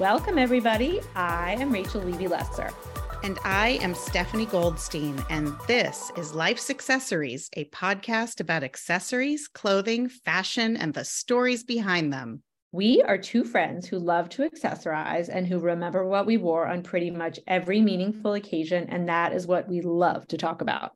Welcome, everybody. I am Rachel Levy Lesser. And I am Stephanie Goldstein, and this is Life's Accessories, a podcast about accessories, clothing, fashion, and the stories behind them. We are two friends who love to accessorize and who remember what we wore on pretty much every meaningful occasion, and that is what we love to talk about.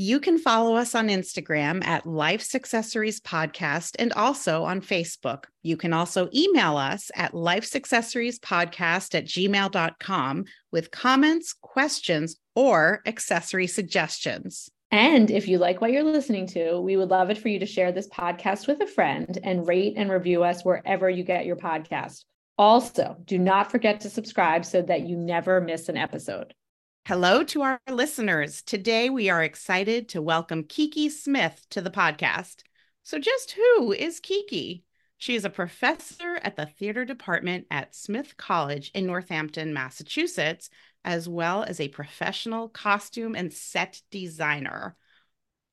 You can follow us on Instagram at Life's Accessories Podcast and also on Facebook. You can also email us at Life's Accessories Podcast at gmail.com with comments, questions, or accessory suggestions. And if you like what you're listening to, we would love it for you to share this podcast with a friend and rate and review us wherever you get your podcast. Also, do not forget to subscribe so that you never miss an episode. Hello to our listeners. Today we are excited to welcome Kiki Smith to the podcast. So, just who is Kiki? She is a professor at the theater department at Smith College in Northampton, Massachusetts, as well as a professional costume and set designer.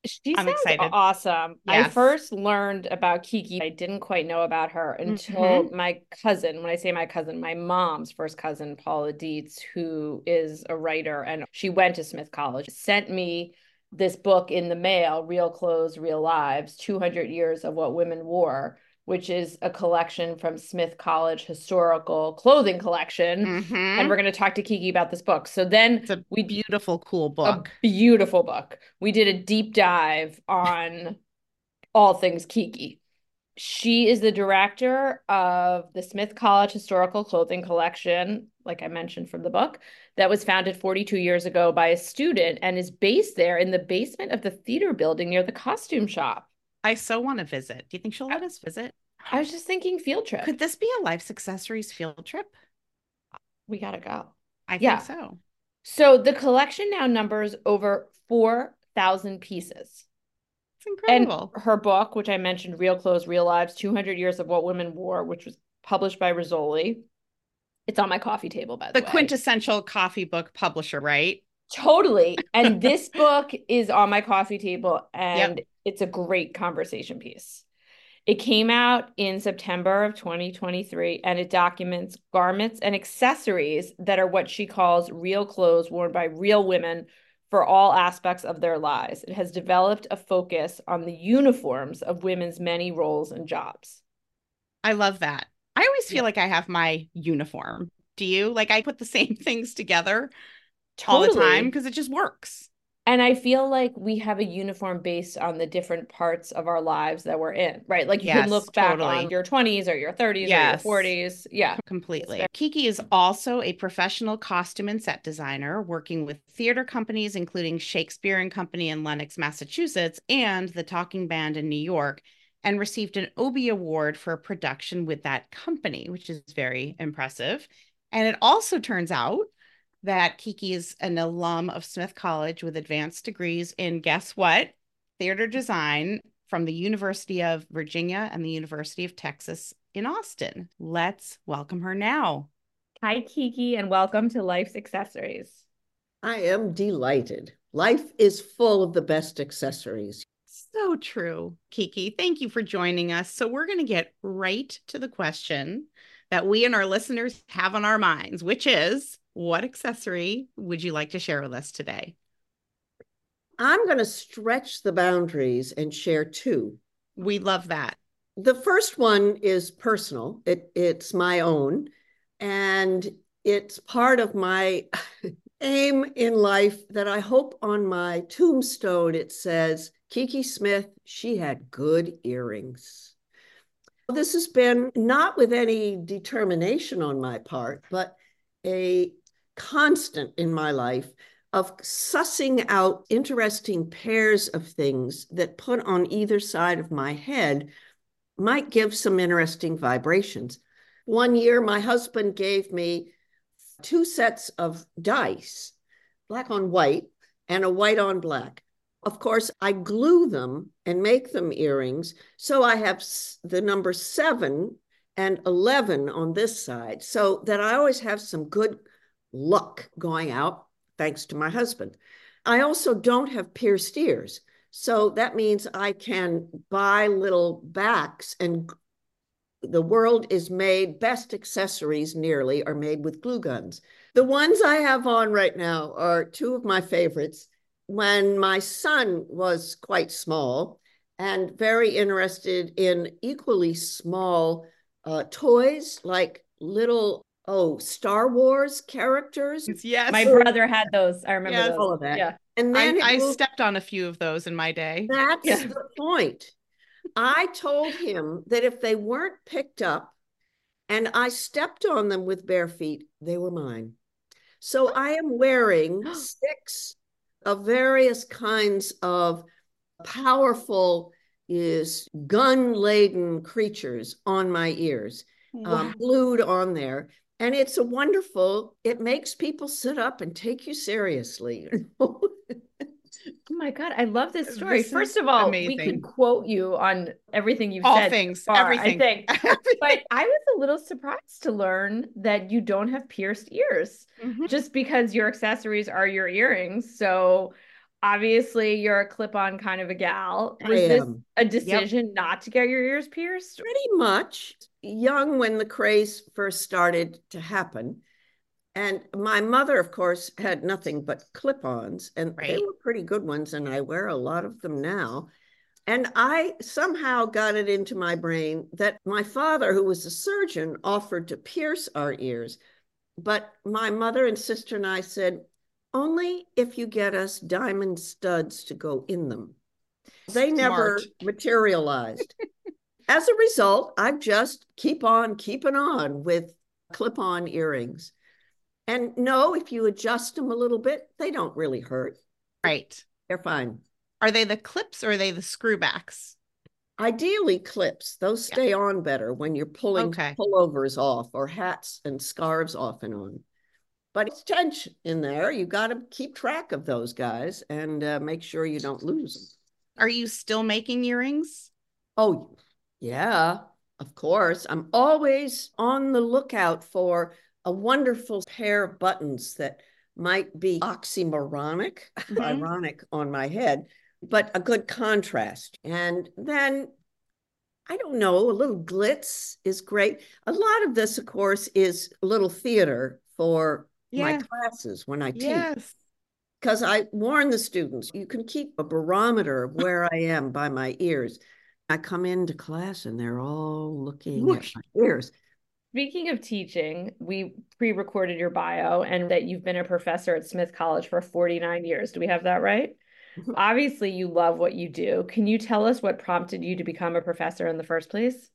She I'm excited. awesome. Yes. I first learned about Kiki. I didn't quite know about her until mm-hmm. my cousin, when I say my cousin, my mom's first cousin, Paula Deitz, who is a writer and she went to Smith College, sent me this book in the mail, Real Clothes, Real Lives 200 Years of What Women Wore which is a collection from Smith College Historical Clothing Collection. Mm-hmm. And we're going to talk to Kiki about this book. So then it's a we beautiful, cool book. a beautiful book. We did a deep dive on all things Kiki. She is the director of the Smith College Historical Clothing Collection, like I mentioned from the book, that was founded 42 years ago by a student and is based there in the basement of the theater building near the costume shop. I so want to visit. Do you think she'll let us visit? I was just thinking field trip. Could this be a Life's Accessories field trip? We got to go. I yeah. think so. So the collection now numbers over 4,000 pieces. It's incredible. And her book, which I mentioned, Real Clothes, Real Lives 200 Years of What Women Wore, which was published by Rizzoli. It's on my coffee table, by the, the way. The quintessential coffee book publisher, right? Totally. And this book is on my coffee table and yep. It's a great conversation piece. It came out in September of 2023 and it documents garments and accessories that are what she calls real clothes worn by real women for all aspects of their lives. It has developed a focus on the uniforms of women's many roles and jobs. I love that. I always feel yeah. like I have my uniform. Do you? Like I put the same things together totally. all the time because it just works. And I feel like we have a uniform based on the different parts of our lives that we're in, right? Like you yes, can look back totally. on your 20s or your 30s yes. or your 40s. Yeah. Completely. Kiki is also a professional costume and set designer working with theater companies, including Shakespeare and Company in Lenox, Massachusetts, and the Talking Band in New York, and received an Obie Award for a production with that company, which is very impressive. And it also turns out that Kiki is an alum of Smith College with advanced degrees in guess what? Theater design from the University of Virginia and the University of Texas in Austin. Let's welcome her now. Hi, Kiki, and welcome to Life's Accessories. I am delighted. Life is full of the best accessories. So true, Kiki. Thank you for joining us. So, we're going to get right to the question that we and our listeners have on our minds, which is what accessory would you like to share with us today? I'm going to stretch the boundaries and share two. We love that. The first one is personal. It it's my own and it's part of my aim in life that I hope on my tombstone it says Kiki Smith, she had good earrings. This has been not with any determination on my part, but a constant in my life of sussing out interesting pairs of things that put on either side of my head might give some interesting vibrations. One year, my husband gave me two sets of dice, black on white and a white on black. Of course, I glue them and make them earrings. So I have the number seven and 11 on this side, so that I always have some good luck going out, thanks to my husband. I also don't have pierced ears. So that means I can buy little backs and the world is made, best accessories nearly are made with glue guns. The ones I have on right now are two of my favorites. When my son was quite small and very interested in equally small uh, toys like little oh Star Wars characters. Yes, my brother had those. I remember yes. those. all of that. Yeah, and then I, I stepped on a few of those in my day. That's yeah. the point. I told him that if they weren't picked up and I stepped on them with bare feet, they were mine. So I am wearing six of various kinds of powerful is gun laden creatures on my ears, um, wow. um, glued on there. And it's a wonderful, it makes people sit up and take you seriously. Oh my god, I love this story. This First of all, amazing. we could quote you on everything you've all said. things, far, everything. I think. but I was a little surprised to learn that you don't have pierced ears, mm-hmm. just because your accessories are your earrings. So obviously, you're a clip-on kind of a gal. Was this a decision yep. not to get your ears pierced? Pretty much. Young when the craze first started to happen and my mother, of course, had nothing but clip ons, and right. they were pretty good ones. And I wear a lot of them now. And I somehow got it into my brain that my father, who was a surgeon, offered to pierce our ears. But my mother and sister and I said, only if you get us diamond studs to go in them. They Smart. never materialized. As a result, I just keep on keeping on with clip on earrings. And no, if you adjust them a little bit, they don't really hurt. Right. They're fine. Are they the clips or are they the screwbacks? Ideally, clips. Those stay yeah. on better when you're pulling okay. pullovers off or hats and scarves off and on. But it's tension in there. You got to keep track of those guys and uh, make sure you don't lose them. Are you still making earrings? Oh, yeah, of course. I'm always on the lookout for a wonderful pair of buttons that might be oxymoronic, mm-hmm. ironic on my head, but a good contrast. And then I don't know, a little glitz is great. A lot of this, of course, is a little theater for yeah. my classes when I teach. Yes. Because I warn the students, you can keep a barometer of where I am by my ears. I come into class and they're all looking at my ears. Speaking of teaching, we pre recorded your bio and that you've been a professor at Smith College for 49 years. Do we have that right? Mm-hmm. Obviously, you love what you do. Can you tell us what prompted you to become a professor in the first place?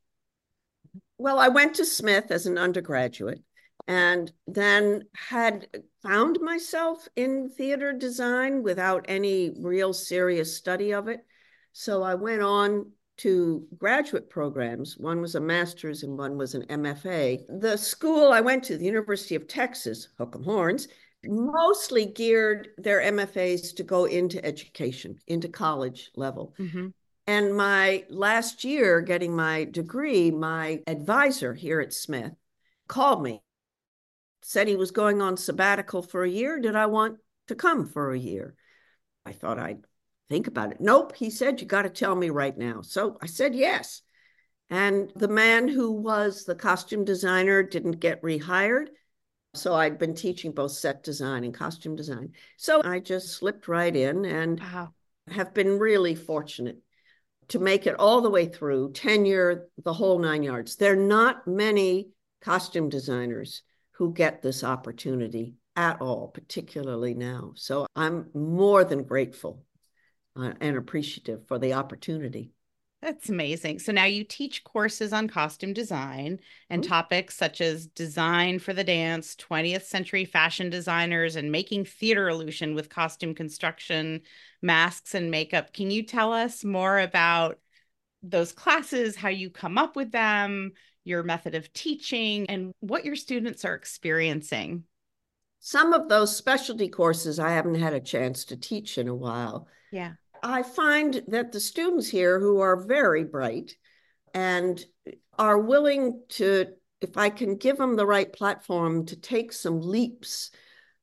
Well, I went to Smith as an undergraduate and then had found myself in theater design without any real serious study of it. So I went on to graduate programs. One was a master's and one was an MFA. The school I went to, the University of Texas, Hook'em Horns, mostly geared their MFAs to go into education, into college level. Mm-hmm. And my last year getting my degree, my advisor here at Smith called me, said he was going on sabbatical for a year. Did I want to come for a year? I thought I'd think about it. Nope, he said, you got to tell me right now. So I said yes. And the man who was the costume designer didn't get rehired. So I'd been teaching both set design and costume design. So I just slipped right in and wow. have been really fortunate to make it all the way through tenure, the whole nine yards. There are not many costume designers who get this opportunity at all, particularly now. So I'm more than grateful uh, and appreciative for the opportunity. That's amazing. So now you teach courses on costume design and mm-hmm. topics such as design for the dance, 20th century fashion designers, and making theater illusion with costume construction, masks, and makeup. Can you tell us more about those classes, how you come up with them, your method of teaching, and what your students are experiencing? Some of those specialty courses I haven't had a chance to teach in a while. Yeah. I find that the students here who are very bright and are willing to, if I can give them the right platform, to take some leaps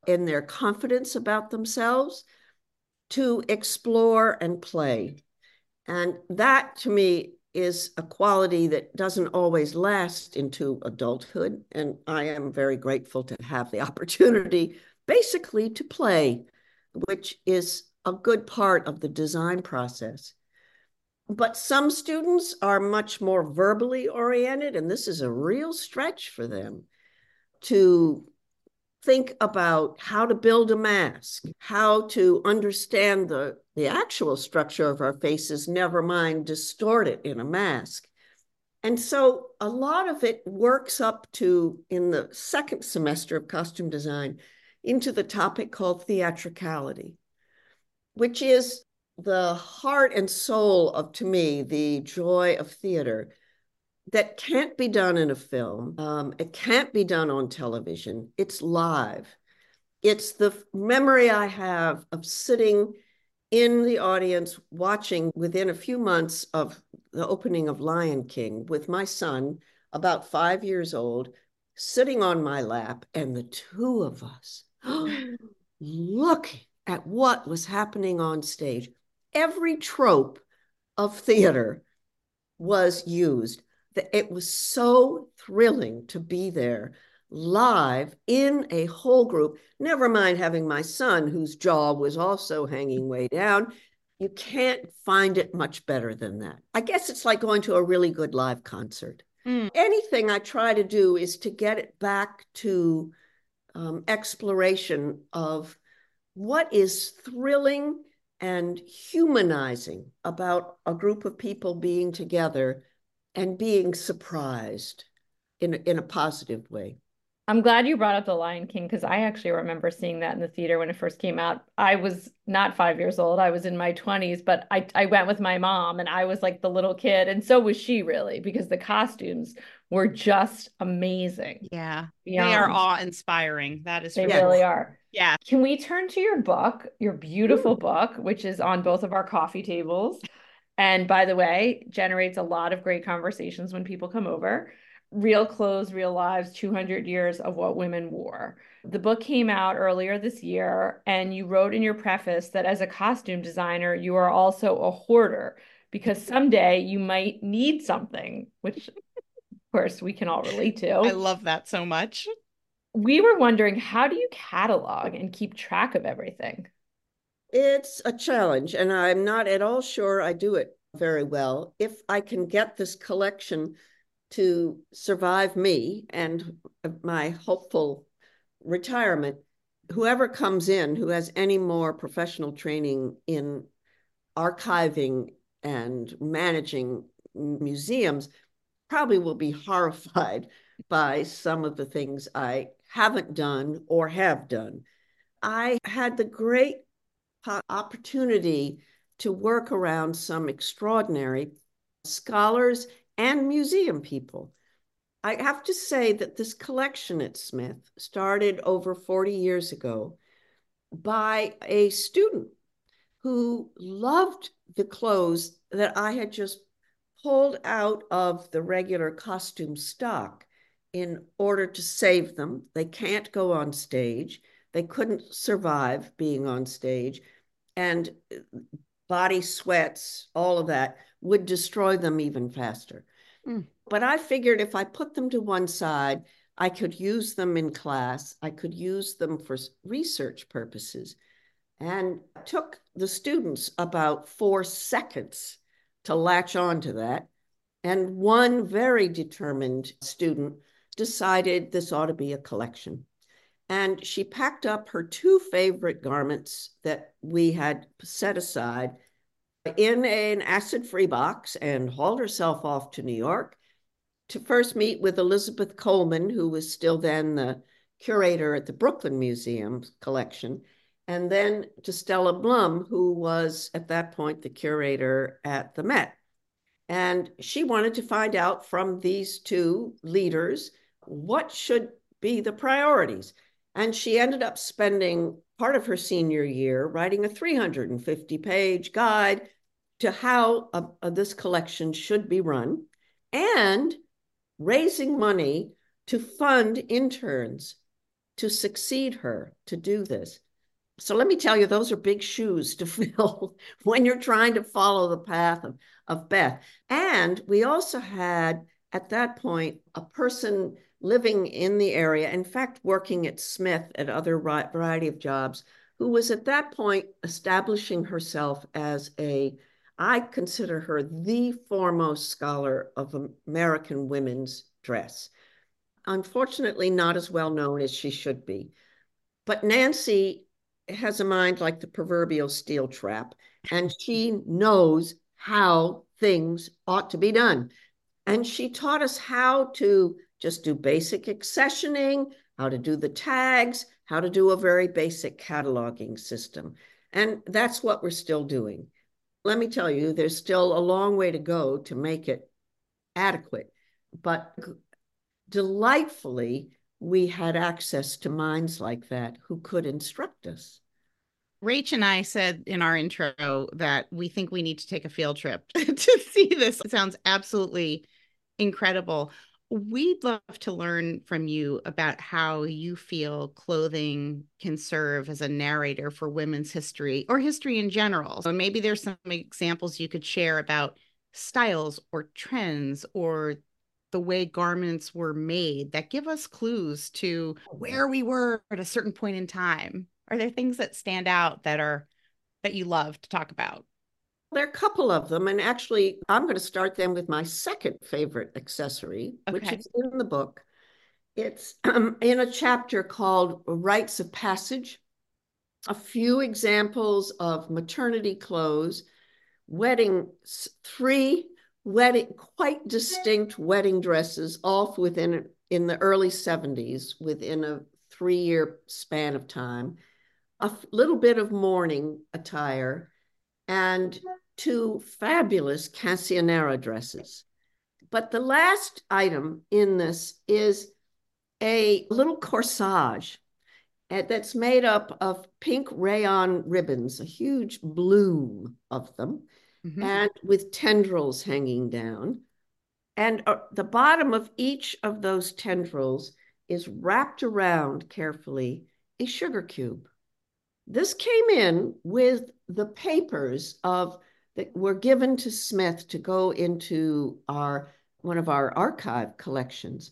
in their confidence about themselves, to explore and play. And that to me is a quality that doesn't always last into adulthood. And I am very grateful to have the opportunity basically to play, which is a good part of the design process. But some students are much more verbally oriented, and this is a real stretch for them to think about how to build a mask, how to understand the, the actual structure of our faces, never mind distort it in a mask. And so a lot of it works up to, in the second semester of costume design, into the topic called theatricality, which is the heart and soul of, to me, the joy of theater that can't be done in a film. Um, it can't be done on television. It's live. It's the memory I have of sitting in the audience watching within a few months of the opening of Lion King with my son, about five years old, sitting on my lap, and the two of us looking at what was happening on stage. Every trope of theater was used it was so thrilling to be there live in a whole group, never mind having my son, whose jaw was also hanging way down. You can't find it much better than that. I guess it's like going to a really good live concert. Mm. Anything I try to do is to get it back to um, exploration of what is thrilling and humanizing about a group of people being together and being surprised in, in a positive way. I'm glad you brought up The Lion King because I actually remember seeing that in the theater when it first came out. I was not five years old, I was in my 20s, but I, I went with my mom and I was like the little kid. And so was she, really, because the costumes were just amazing. Yeah. Beyond. They are awe inspiring. That is They true. really are. Yeah. Can we turn to your book, your beautiful Ooh. book, which is on both of our coffee tables? And by the way, generates a lot of great conversations when people come over. Real Clothes, Real Lives 200 Years of What Women Wore. The book came out earlier this year, and you wrote in your preface that as a costume designer, you are also a hoarder because someday you might need something, which of course we can all relate to. I love that so much. We were wondering how do you catalog and keep track of everything? It's a challenge, and I'm not at all sure I do it very well. If I can get this collection to survive me and my hopeful retirement, whoever comes in who has any more professional training in archiving and managing museums probably will be horrified by some of the things I haven't done or have done. I had the great opportunity to work around some extraordinary scholars and museum people. I have to say that this collection at Smith started over 40 years ago by a student who loved the clothes that I had just pulled out of the regular costume stock in order to save them. They can't go on stage. They couldn't survive being on stage and body sweats, all of that would destroy them even faster. Mm. But I figured if I put them to one side, I could use them in class, I could use them for research purposes. And took the students about four seconds to latch on to that. And one very determined student decided this ought to be a collection. And she packed up her two favorite garments that we had set aside in an acid free box and hauled herself off to New York to first meet with Elizabeth Coleman, who was still then the curator at the Brooklyn Museum collection, and then to Stella Blum, who was at that point the curator at the Met. And she wanted to find out from these two leaders what should be the priorities. And she ended up spending part of her senior year writing a 350 page guide to how uh, uh, this collection should be run and raising money to fund interns to succeed her to do this. So let me tell you, those are big shoes to fill when you're trying to follow the path of, of Beth. And we also had, at that point, a person living in the area, in fact, working at Smith at other variety of jobs, who was at that point establishing herself as a, I consider her the foremost scholar of American women's dress. Unfortunately, not as well known as she should be. But Nancy has a mind like the proverbial steel trap, and she knows how things ought to be done. And she taught us how to just do basic accessioning, how to do the tags, how to do a very basic cataloging system. And that's what we're still doing. Let me tell you, there's still a long way to go to make it adequate. But delightfully, we had access to minds like that who could instruct us. Rach and I said in our intro that we think we need to take a field trip to see this. It sounds absolutely incredible. We'd love to learn from you about how you feel clothing can serve as a narrator for women's history or history in general. So maybe there's some examples you could share about styles or trends or the way garments were made that give us clues to where we were at a certain point in time? Are there things that stand out that are that you love to talk about? There are a couple of them, and actually, I'm going to start them with my second favorite accessory, okay. which is in the book. It's um, in a chapter called Rites of Passage. A few examples of maternity clothes, wedding, three wedding, quite distinct wedding dresses, all within in the early 70s, within a three year span of time, a little bit of mourning attire, and two fabulous quinceañera dresses. But the last item in this is a little corsage eh, that's made up of pink rayon ribbons, a huge bloom of them mm-hmm. and with tendrils hanging down. And uh, the bottom of each of those tendrils is wrapped around carefully a sugar cube. This came in with the papers of that were given to Smith to go into our one of our archive collections.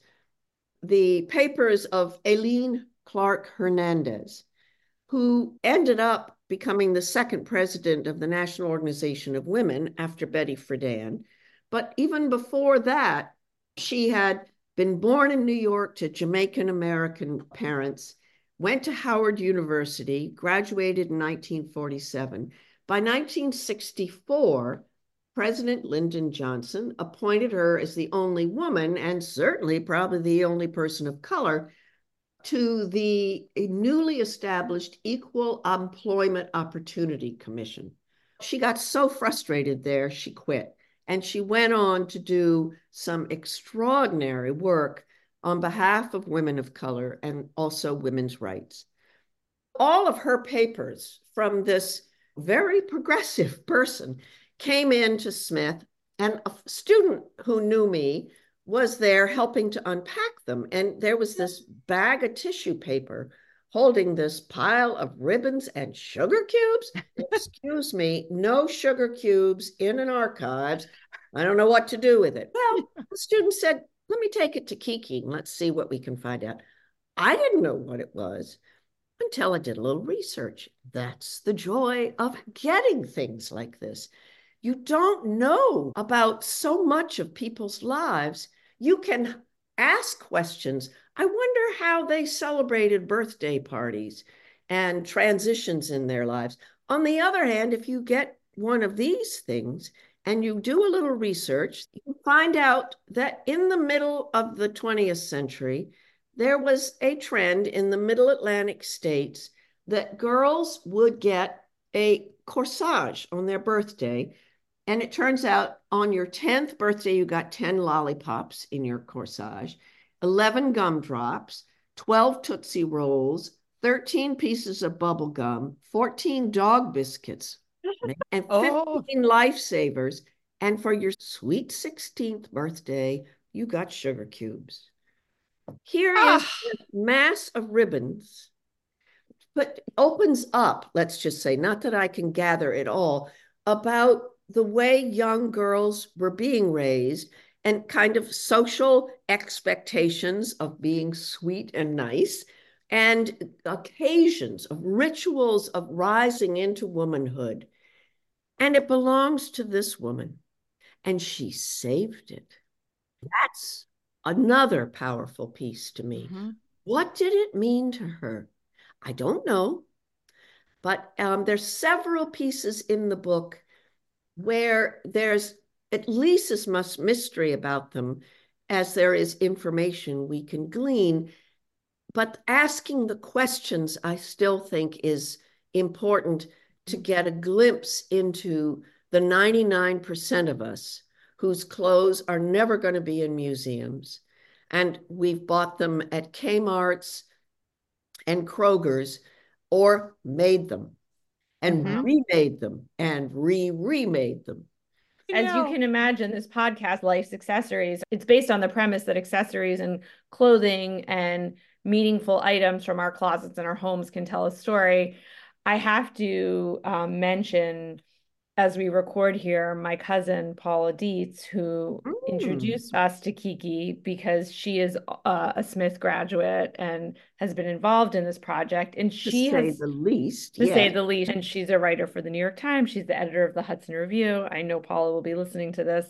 The papers of Aileen Clarke Hernandez, who ended up becoming the second president of the National Organization of Women after Betty Friedan. But even before that, she had been born in New York to Jamaican American parents, went to Howard University, graduated in 1947. By 1964, President Lyndon Johnson appointed her as the only woman, and certainly probably the only person of color, to the newly established Equal Employment Opportunity Commission. She got so frustrated there, she quit. And she went on to do some extraordinary work on behalf of women of color and also women's rights. All of her papers from this very progressive person came in to Smith, and a student who knew me was there helping to unpack them. And there was this bag of tissue paper holding this pile of ribbons and sugar cubes. Excuse me, no sugar cubes in an archives. I don't know what to do with it. Well, the student said, let me take it to Kiki and let's see what we can find out. I didn't know what it was until I did a little research. That's the joy of getting things like this. You don't know about so much of people's lives you can ask questions. I wonder how they celebrated birthday parties and transitions in their lives. On the other hand, if you get one of these things and you do a little research, you find out that in the middle of the 20th century, there was a trend in the middle Atlantic states that girls would get a corsage on their birthday and it turns out on your 10th birthday, you got 10 lollipops in your corsage, 11 gumdrops, 12 Tootsie Rolls, 13 pieces of bubble gum, 14 dog biscuits, and 15 oh. lifesavers. And for your sweet 16th birthday, you got sugar cubes. Here ah. is a mass of ribbons but opens up, let's just say, not that I can gather it all, about the way young girls were being raised and kind of social expectations of being sweet and nice and occasions of rituals of rising into womanhood. And it belongs to this woman. And she saved it. That's another powerful piece to me. Mm-hmm. What did it mean to her? I don't know. But um, there's several pieces in the book where there's at least as much mystery about them as there is information we can glean. But asking the questions, I still think, is important to get a glimpse into the 99% of us whose clothes are never going to be in museums. And we've bought them at Kmart's and Kroger's or made them and mm-hmm. remade them and re remade them. As you can imagine, this podcast, Life's Accessories, it's based on the premise that accessories and clothing and meaningful items from our closets and our homes can tell a story. I have to um, mention as we record here, my cousin Paula Deitz, who mm. introduced us to Kiki because she is uh, a Smith graduate and has been involved in this project. And she to has, the least, to yeah. say the least, and she's a writer for the New York Times. She's the editor of the Hudson Review. I know Paula will be listening to this,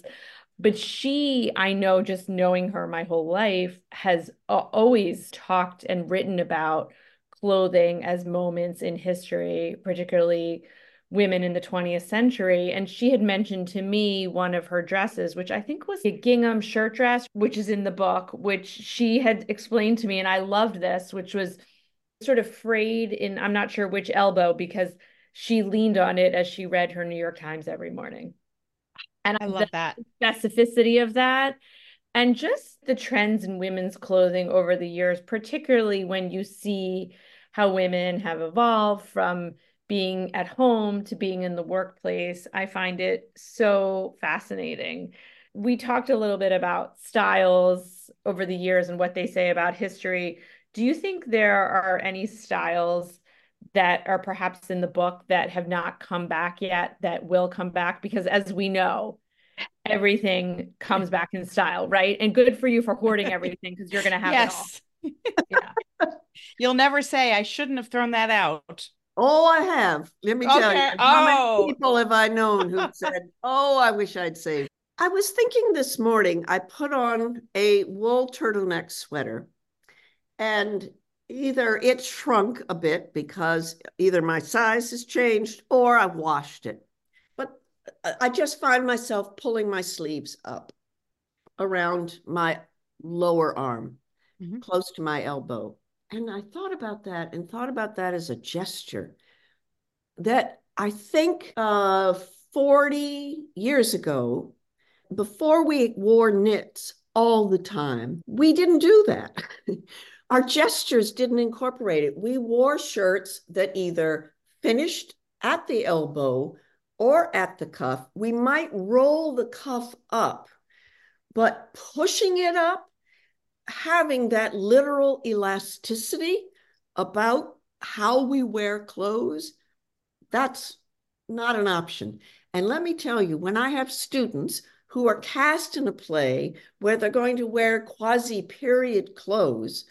but she, I know, just knowing her my whole life, has always talked and written about clothing as moments in history, particularly women in the 20th century. And she had mentioned to me one of her dresses, which I think was a gingham shirt dress, which is in the book, which she had explained to me. And I loved this, which was sort of frayed in, I'm not sure which elbow, because she leaned on it as she read her New York Times every morning. And I love that specificity of that. And just the trends in women's clothing over the years, particularly when you see how women have evolved from being at home to being in the workplace. I find it so fascinating. We talked a little bit about styles over the years and what they say about history. Do you think there are any styles that are perhaps in the book that have not come back yet that will come back? Because as we know, everything comes back in style, right? And good for you for hoarding everything because you're going to have yes. it all. Yeah. You'll never say, I shouldn't have thrown that out. Oh, I have. Let me okay. tell you. How oh. many people have I known who said, Oh, I wish I'd saved. I was thinking this morning, I put on a wool turtleneck sweater and either it shrunk a bit because either my size has changed or I've washed it. But I just find myself pulling my sleeves up around my lower arm, mm-hmm. close to my elbow. And I thought about that and thought about that as a gesture that I think uh, 40 years ago, before we wore knits all the time, we didn't do that. Our gestures didn't incorporate it. We wore shirts that either finished at the elbow or at the cuff. We might roll the cuff up, but pushing it up having that literal elasticity about how we wear clothes, that's not an option. And let me tell you, when I have students who are cast in a play where they're going to wear quasi period clothes,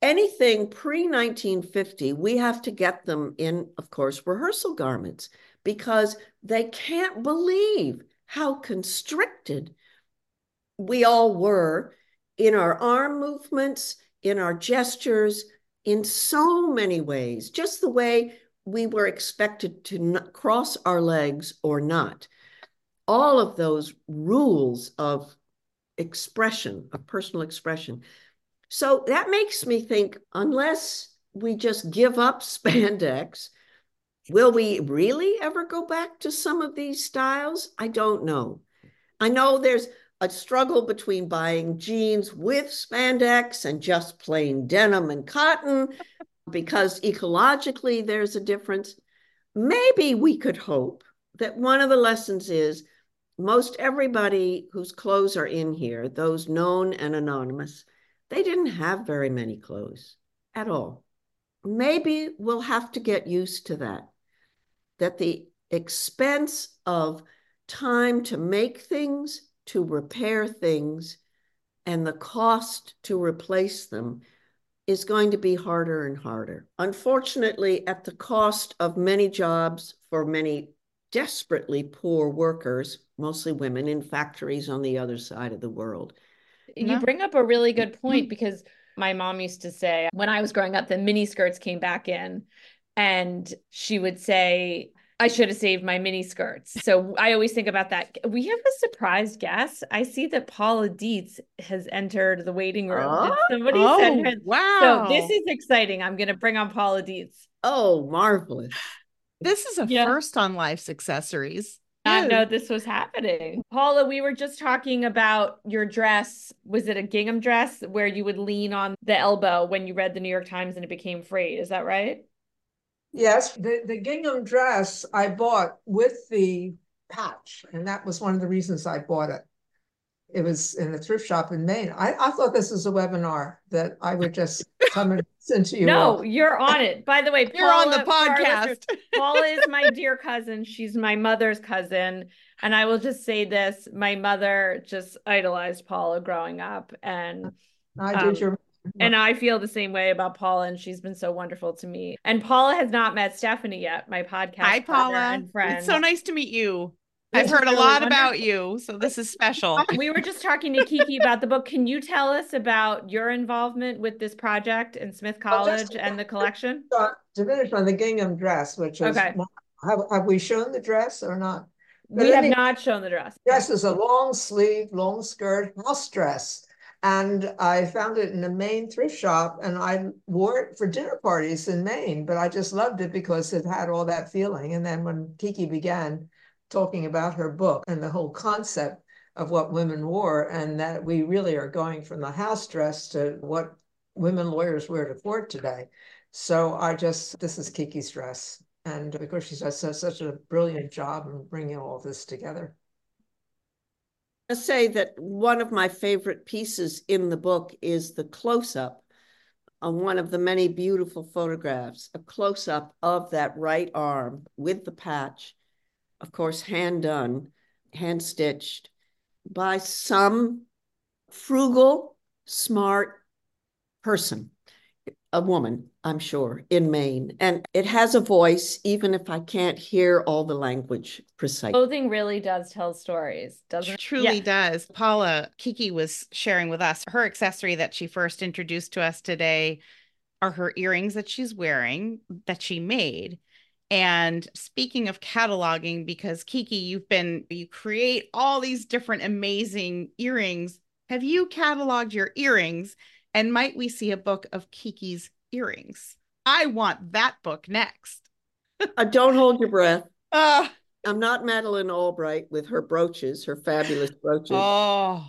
anything pre 1950, we have to get them in, of course, rehearsal garments because they can't believe how constricted we all were in our arm movements, in our gestures, in so many ways, just the way we were expected to cross our legs or not. All of those rules of expression, of personal expression. So that makes me think unless we just give up spandex, will we really ever go back to some of these styles? I don't know. I know there's a struggle between buying jeans with spandex and just plain denim and cotton because ecologically there's a difference. Maybe we could hope that one of the lessons is most everybody whose clothes are in here, those known and anonymous, they didn't have very many clothes at all. maybe we'll have to get used to that. That the expense of time to make things, to repair things, and the cost to replace them is going to be harder and harder. Unfortunately, at the cost of many jobs for many desperately poor workers, mostly women in factories on the other side of the world. You bring up a really good point because my mom used to say when I was growing up, the mini skirts came back in, and she would say, I should have saved my mini skirts. So I always think about that. We have a surprise guest. I see that Paula Deitz has entered the waiting room. Oh, Did somebody oh, send her? Wow. So this is exciting. I'm going to bring on Paula Deitz. Oh, marvelous. This is a yeah. first on Life's Accessories. I know this was happening. Paula, we were just talking about your dress. Was it a gingham dress where you would lean on the elbow when you read the New York Times and it became frayed? Is that right? Yes, the, the gingham dress I bought with the patch, and that was one of the reasons I bought it. It was in a thrift shop in Maine. I, I thought this was a webinar that I would just come and listen to you. No, all. you're on it. By the way, you're Paula, on the podcast. Paula is my dear cousin. She's my mother's cousin. And I will just say this my mother just idolized Paula growing up. And I did um, your and I feel the same way about Paula, and she's been so wonderful to me. And Paula has not met Stephanie yet, my podcast. Hi, Paula. And friend. It's so nice to meet you. I've heard really a lot wonderful. about you, so this is special. we were just talking to Kiki about the book. Can you tell us about your involvement with this project in Smith College well, and the collection? To finish on the gingham dress, which is okay. have, have we shown the dress or not? But we have not shown the dress. Dress is a long sleeve, long skirt house dress and I found it in a Maine thrift shop and I wore it for dinner parties in Maine, but I just loved it because it had all that feeling. And then when Kiki began talking about her book and the whole concept of what women wore, and that we really are going from the house dress to what women lawyers wear to court today. So I just, this is Kiki's dress. And because she does such a brilliant job in bringing all this together say that one of my favorite pieces in the book is the close-up on one of the many beautiful photographs, a close-up of that right arm with the patch, of course, hand done, hand stitched by some frugal, smart person a woman, I'm sure, in Maine. And it has a voice, even if I can't hear all the language precisely. Clothing really does tell stories, doesn't it? Truly yeah. does. Paula Kiki was sharing with us her accessory that she first introduced to us today are her earrings that she's wearing that she made. And speaking of cataloging, because Kiki, you've been, you create all these different amazing earrings. Have you cataloged your earrings? And might we see a book of Kiki's earrings? I want that book next. uh, don't hold your breath. Uh, I'm not Madeleine Albright with her brooches, her fabulous brooches. Oh.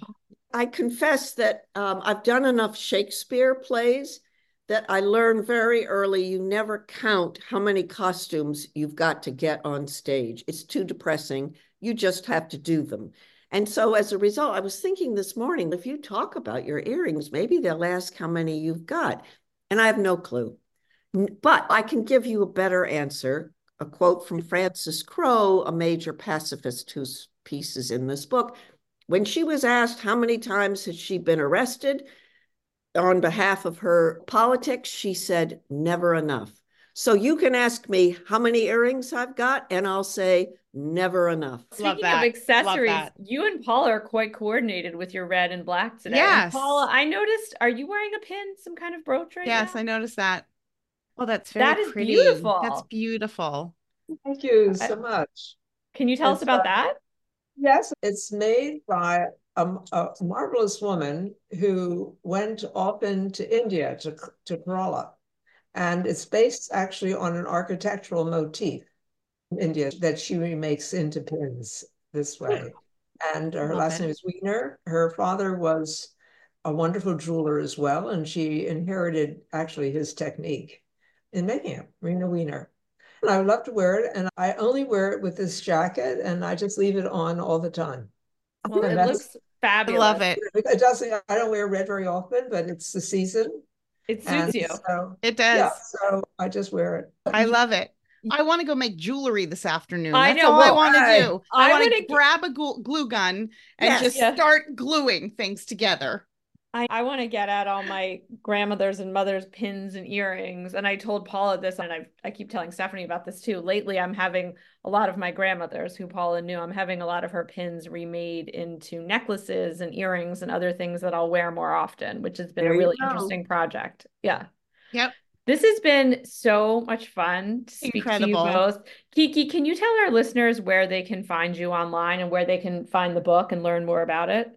I confess that um, I've done enough Shakespeare plays that I learned very early you never count how many costumes you've got to get on stage. It's too depressing. You just have to do them. And so as a result, I was thinking this morning, if you talk about your earrings, maybe they'll ask how many you've got. And I have no clue. But I can give you a better answer. A quote from Frances Crowe, a major pacifist whose piece is in this book. When she was asked how many times had she been arrested on behalf of her politics, she said, never enough. So you can ask me how many earrings I've got, and I'll say never enough. Speaking of accessories, you and Paula are quite coordinated with your red and black today. Yes. And Paula, I noticed, are you wearing a pin, some kind of brooch right Yes, now? I noticed that. Oh, that's very That is pretty. beautiful. That's beautiful. Thank you so much. Can you tell it's us about uh, that? Yes, it's made by a, a, marvelous woman who went often to India, to, to Kerala and it's based actually on an architectural motif in India that she remakes into pins this hmm. way. And her okay. last name is Wiener. Her father was a wonderful jeweler as well, and she inherited actually his technique in making it, Rena Wiener. And I would love to wear it, and I only wear it with this jacket, and I just leave it on all the time. Oh, well, it looks fabulous. I love it. It doesn't. I don't wear red very often, but it's the season, It suits and you. So, it does. Yeah, so I just wear it. I love it. I want to go make jewelry this afternoon. That's I know. all I want to do. I, I want to grab a glue, gun and yes, just yeah. start gluing things together. I, I want to get at all my grandmother's and mother's pins and earrings. And I told Paula this, and I, I keep telling Stephanie about this too. Lately, I'm having a lot of my grandmothers who Paula knew, I'm having a lot of her pins remade into necklaces and earrings and other things that I'll wear more often, which has been there a really interesting project. Yeah. Yep. This has been so much fun to speak Incredible. to you both. Kiki, can you tell our listeners where they can find you online and where they can find the book and learn more about it?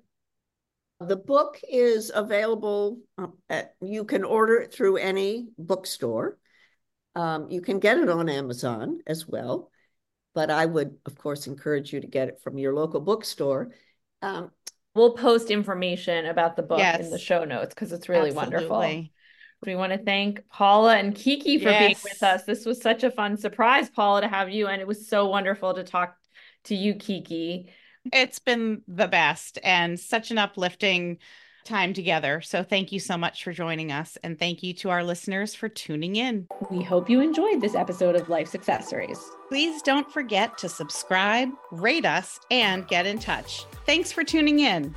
The book is available. Uh, at, you can order it through any bookstore. Um, you can get it on Amazon as well, but I would, of course, encourage you to get it from your local bookstore. Um, we'll post information about the book yes. in the show notes because it's really Absolutely. wonderful. We want to thank Paula and Kiki for yes. being with us. This was such a fun surprise, Paula, to have you, and it was so wonderful to talk to you, Kiki. It's been the best and such an uplifting time together. So thank you so much for joining us. And thank you to our listeners for tuning in. We hope you enjoyed this episode of Life's Accessories. Please don't forget to subscribe, rate us, and get in touch. Thanks for tuning in.